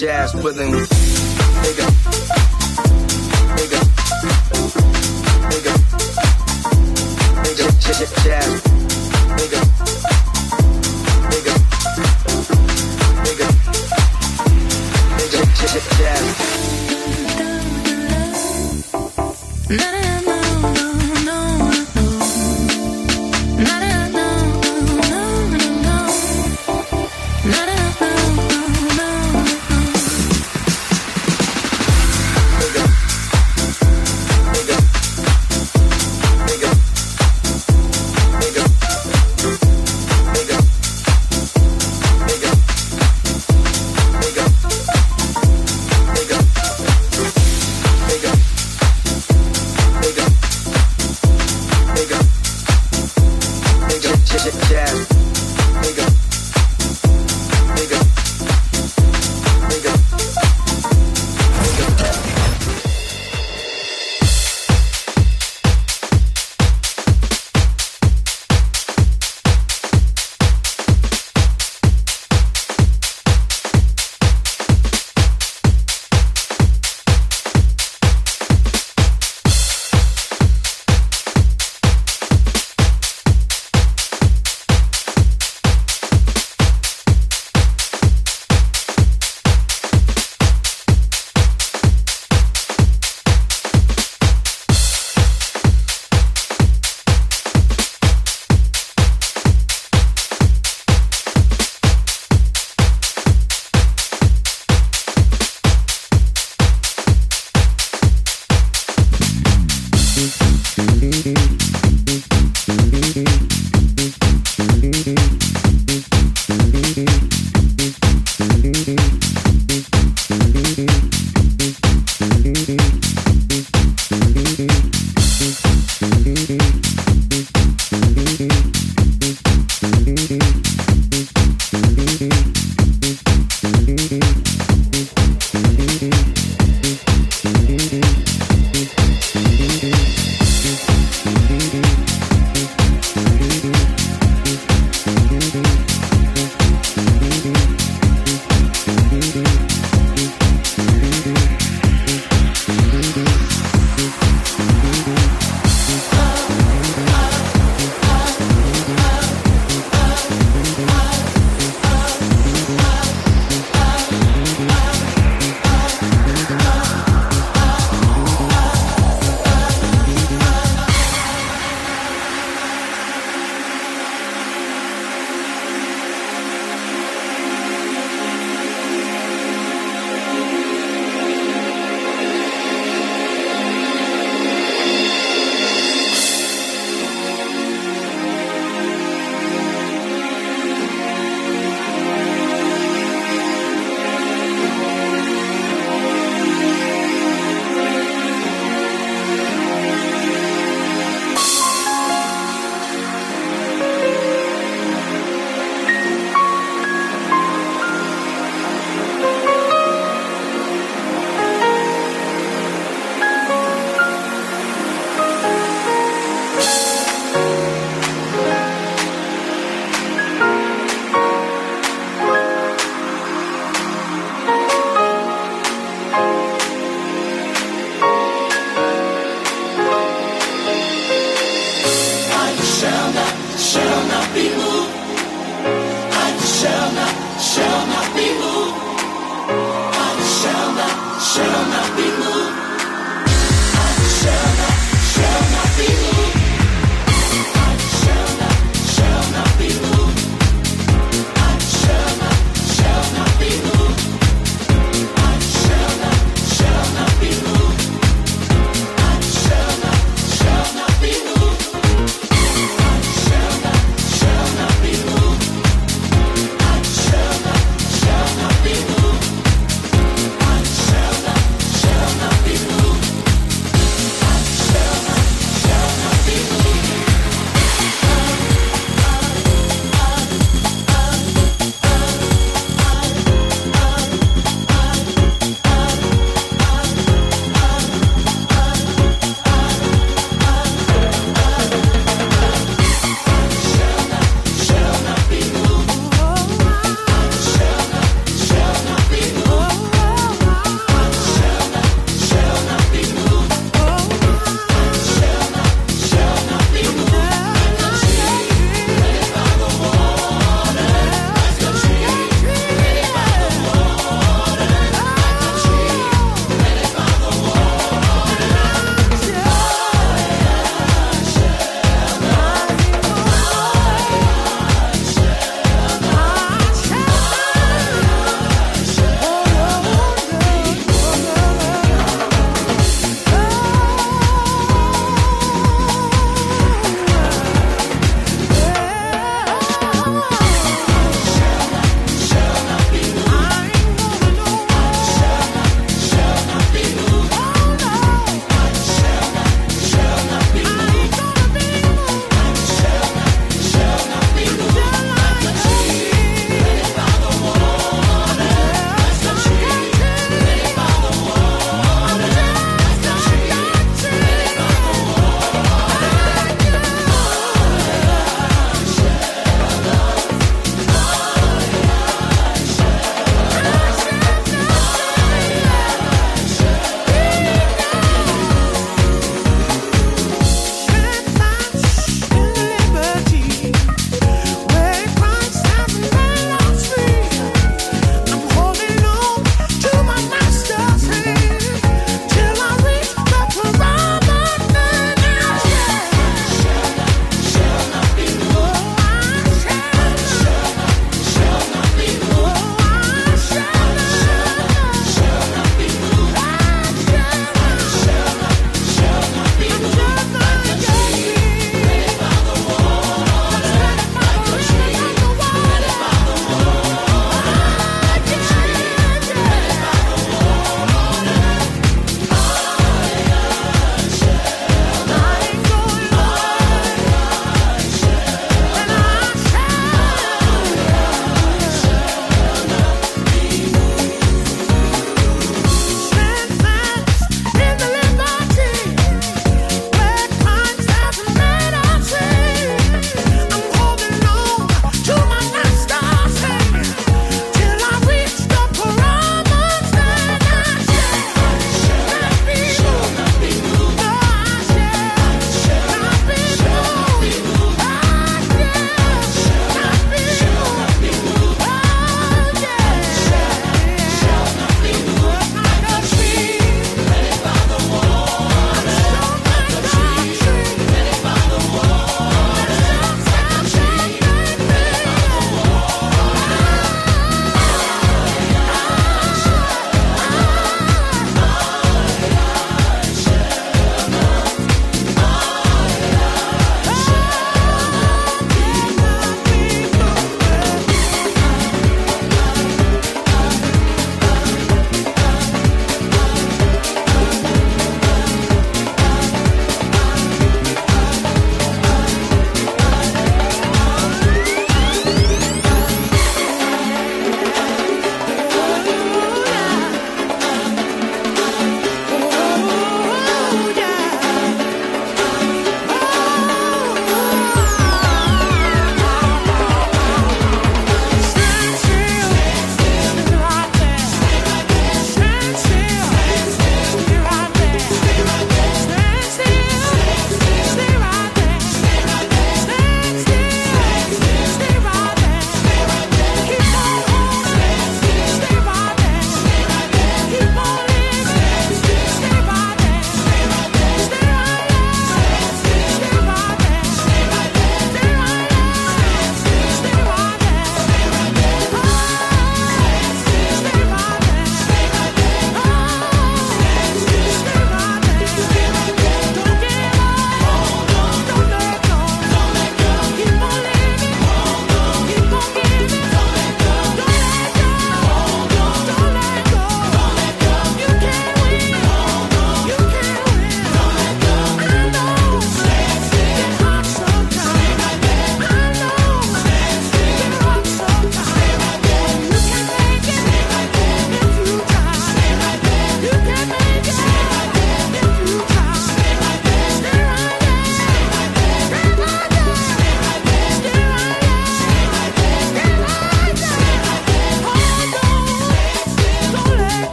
jazz rhythms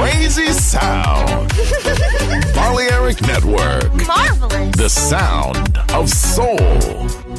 Crazy sound. Balearic Network. Marvelous. The sound of soul.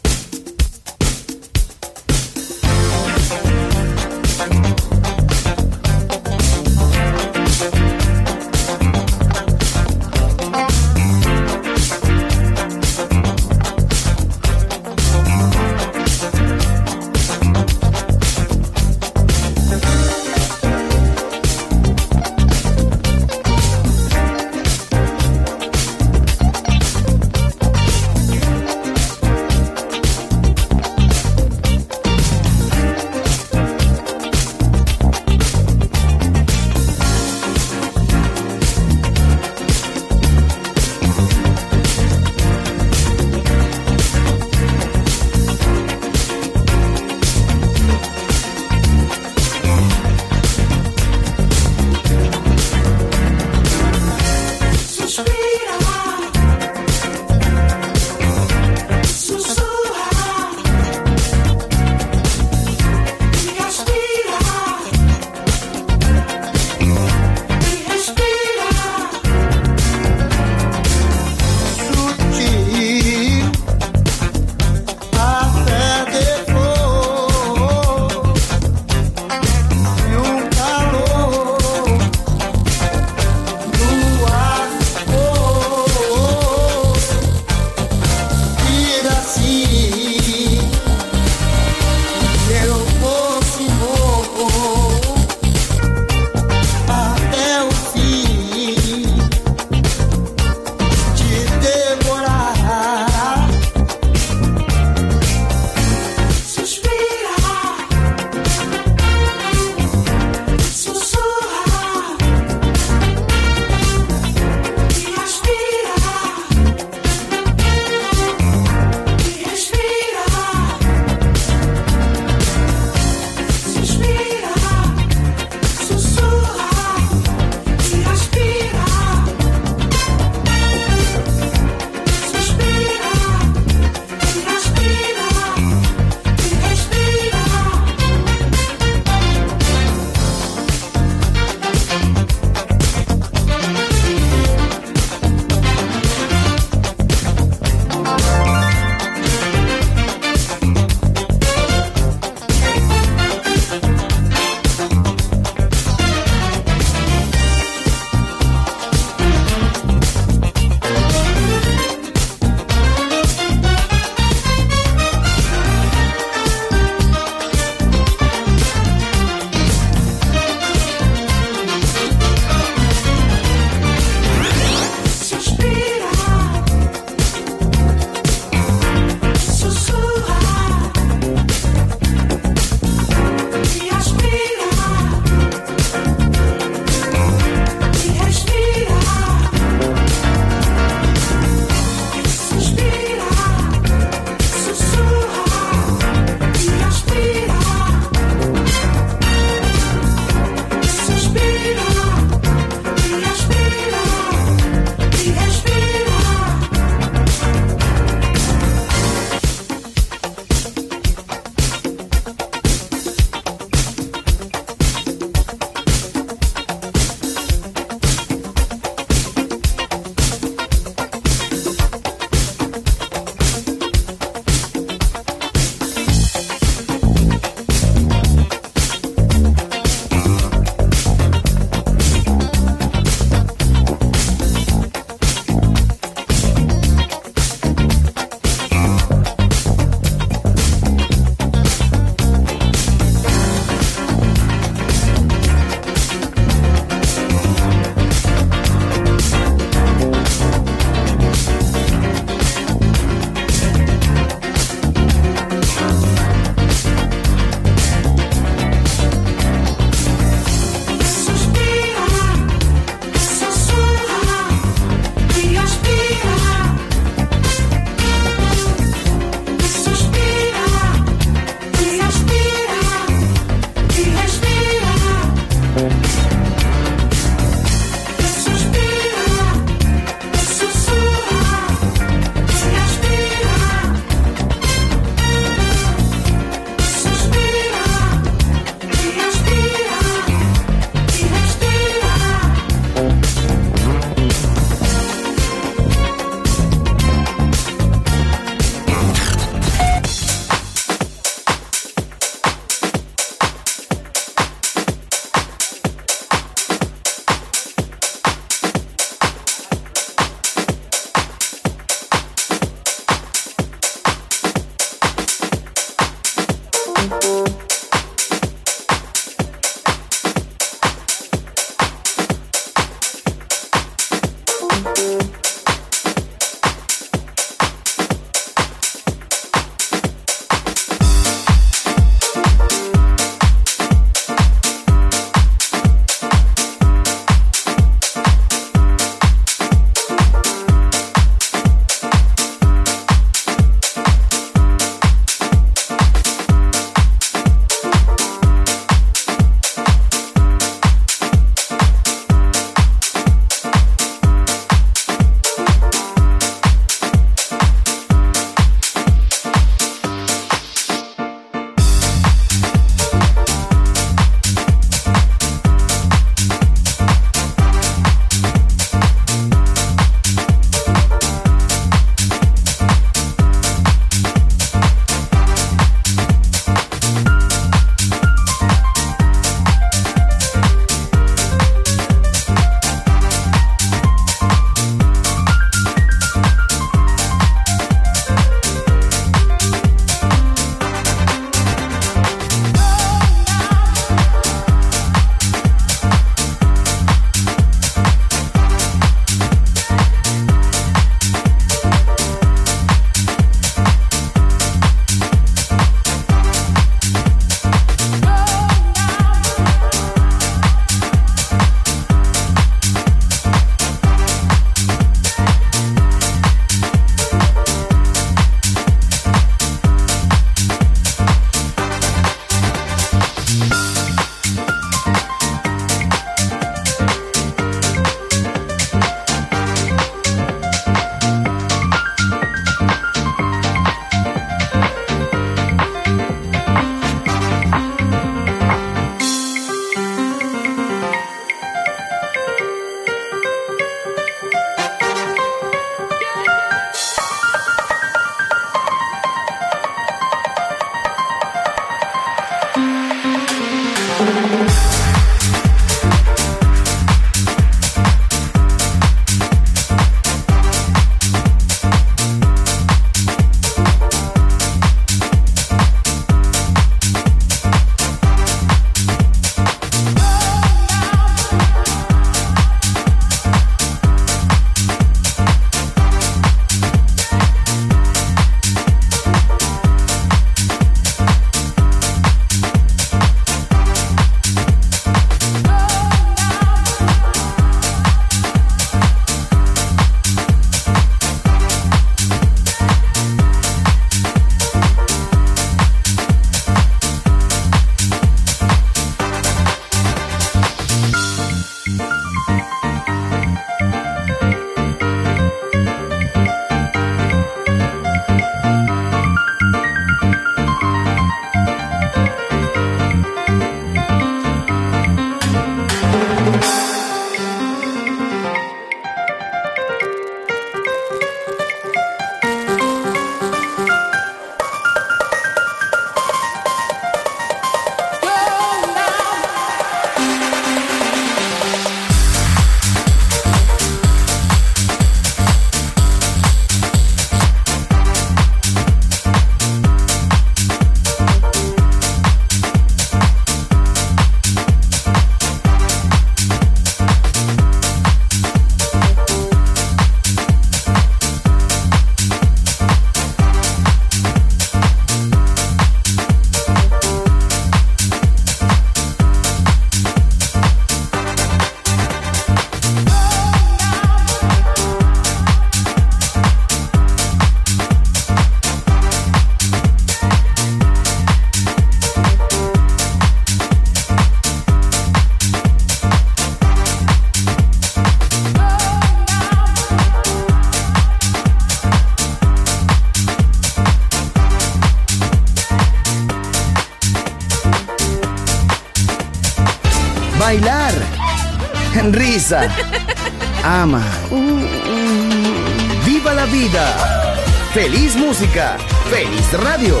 Radio!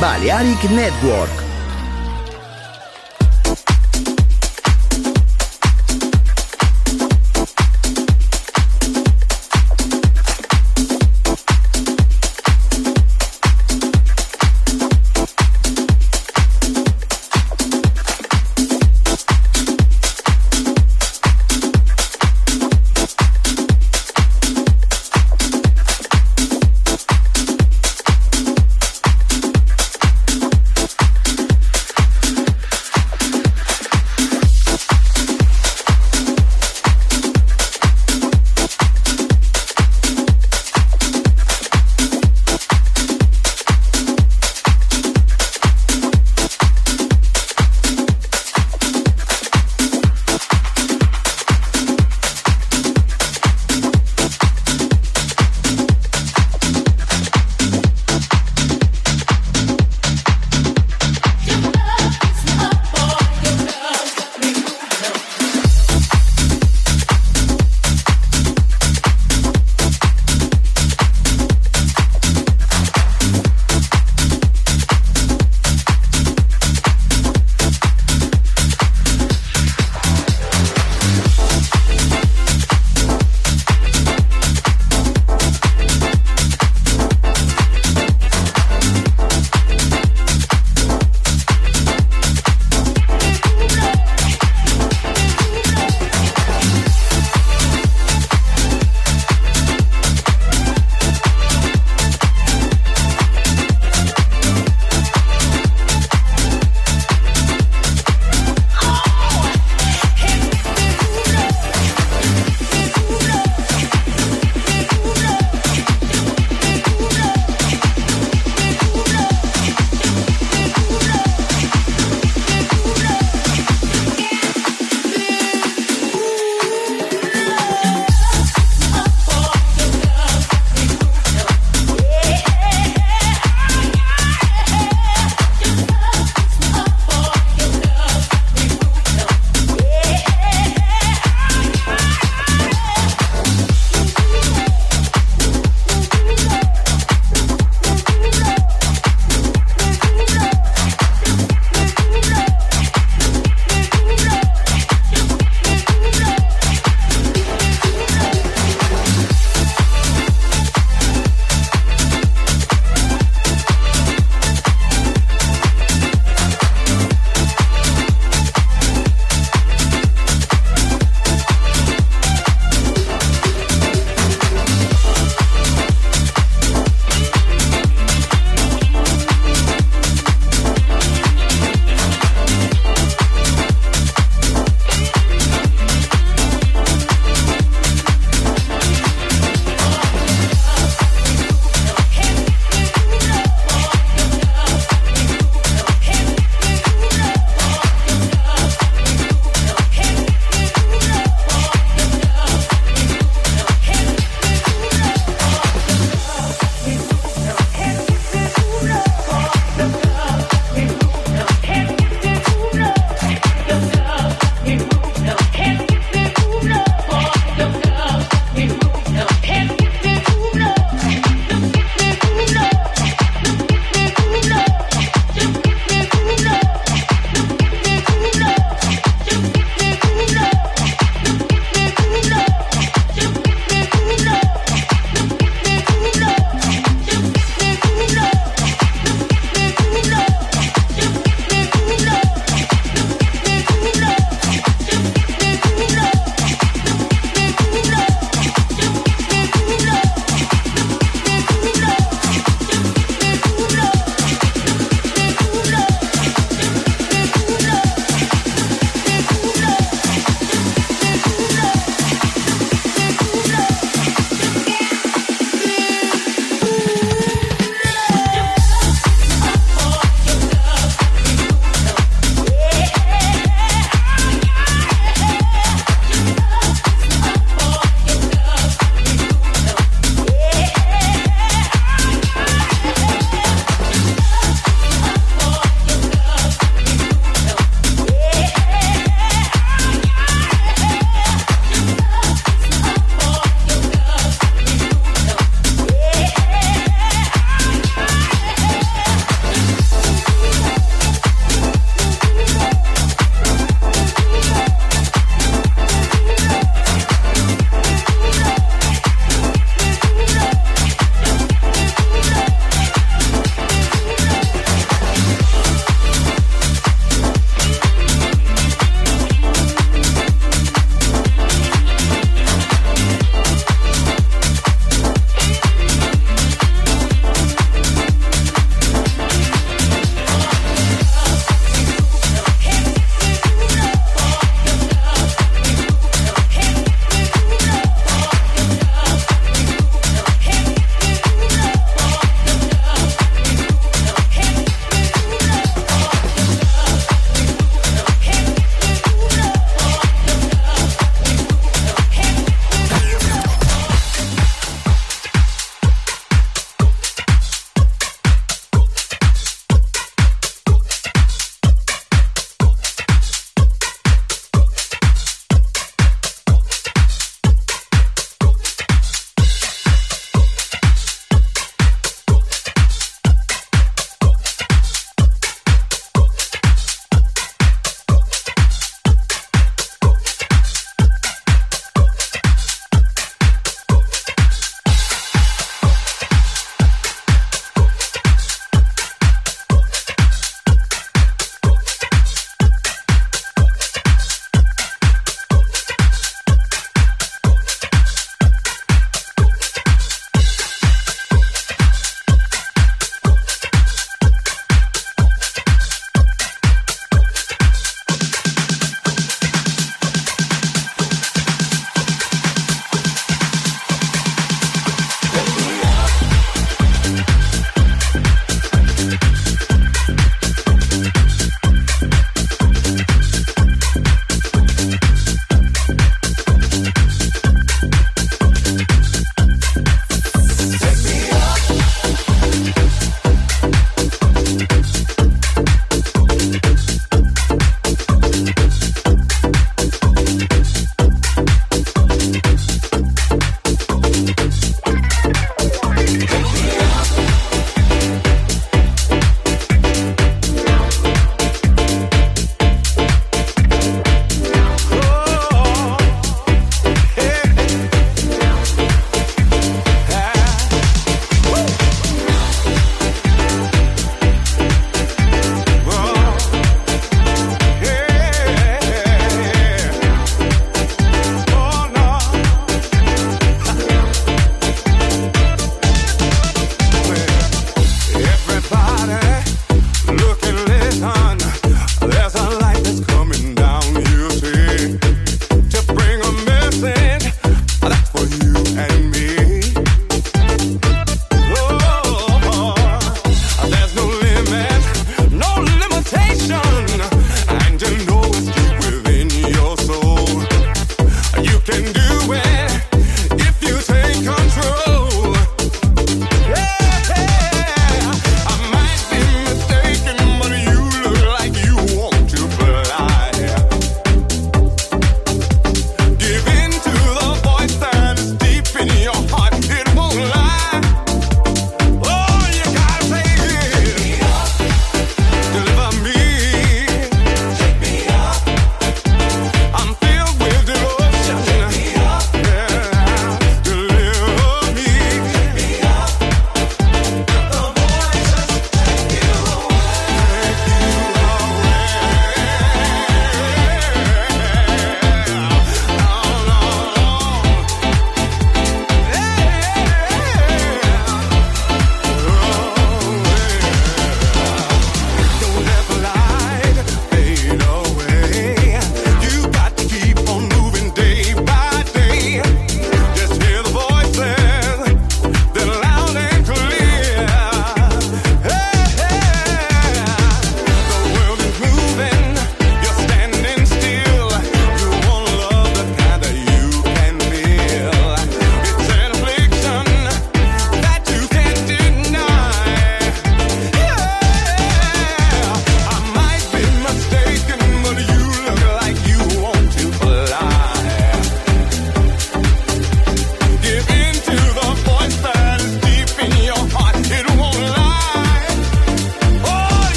Balearic Network.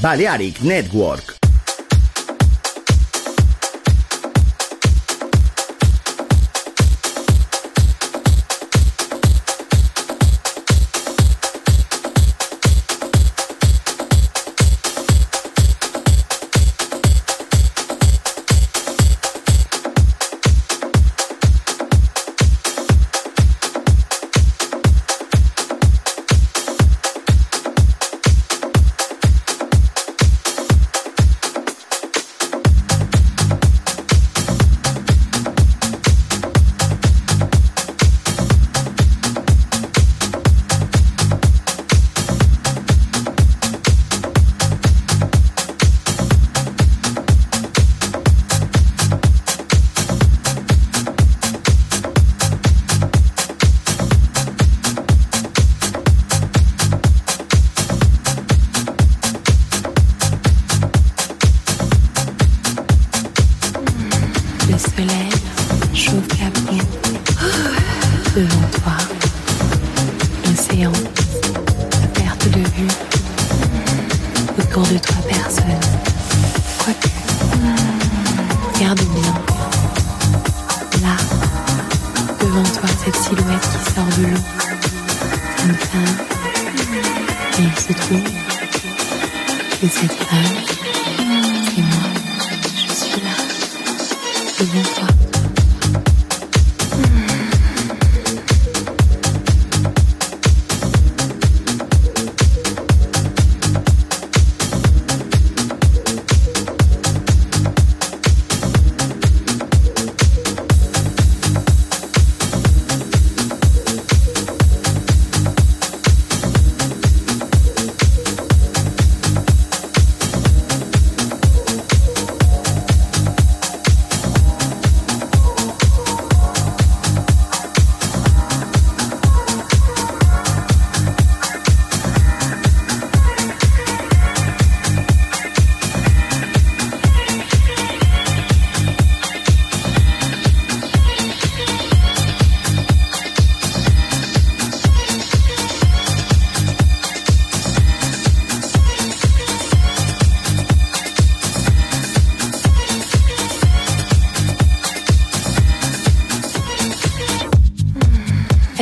Balearic Network.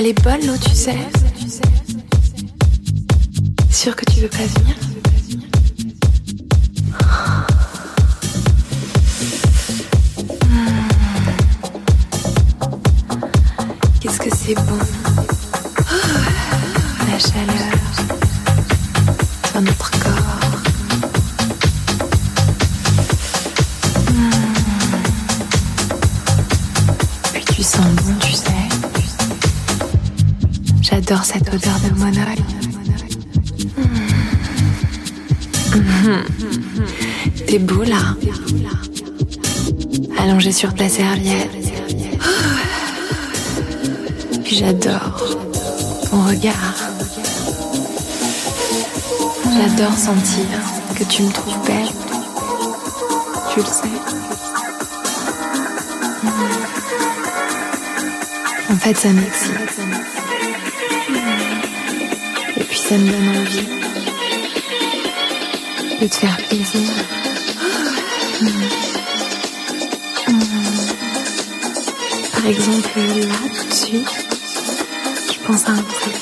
Est bonne l'eau, tu sais. Sûr que tu veux pas venir. Qu'est-ce que c'est bon J'adore cette odeur de monoï. T'es beau là. Allongé sur ta serviette. J'adore ton regard. J'adore sentir que tu me trouves belle. Tu le sais. En fait, ça m'excite ça me donne envie de te faire plaisir. Par exemple, là, tout de suite, je pense à un truc.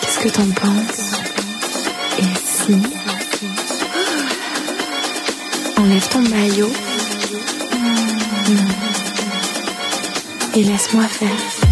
Qu'est-ce que t'en penses? Et si? Enlève ton maillot. Et laisse-moi faire.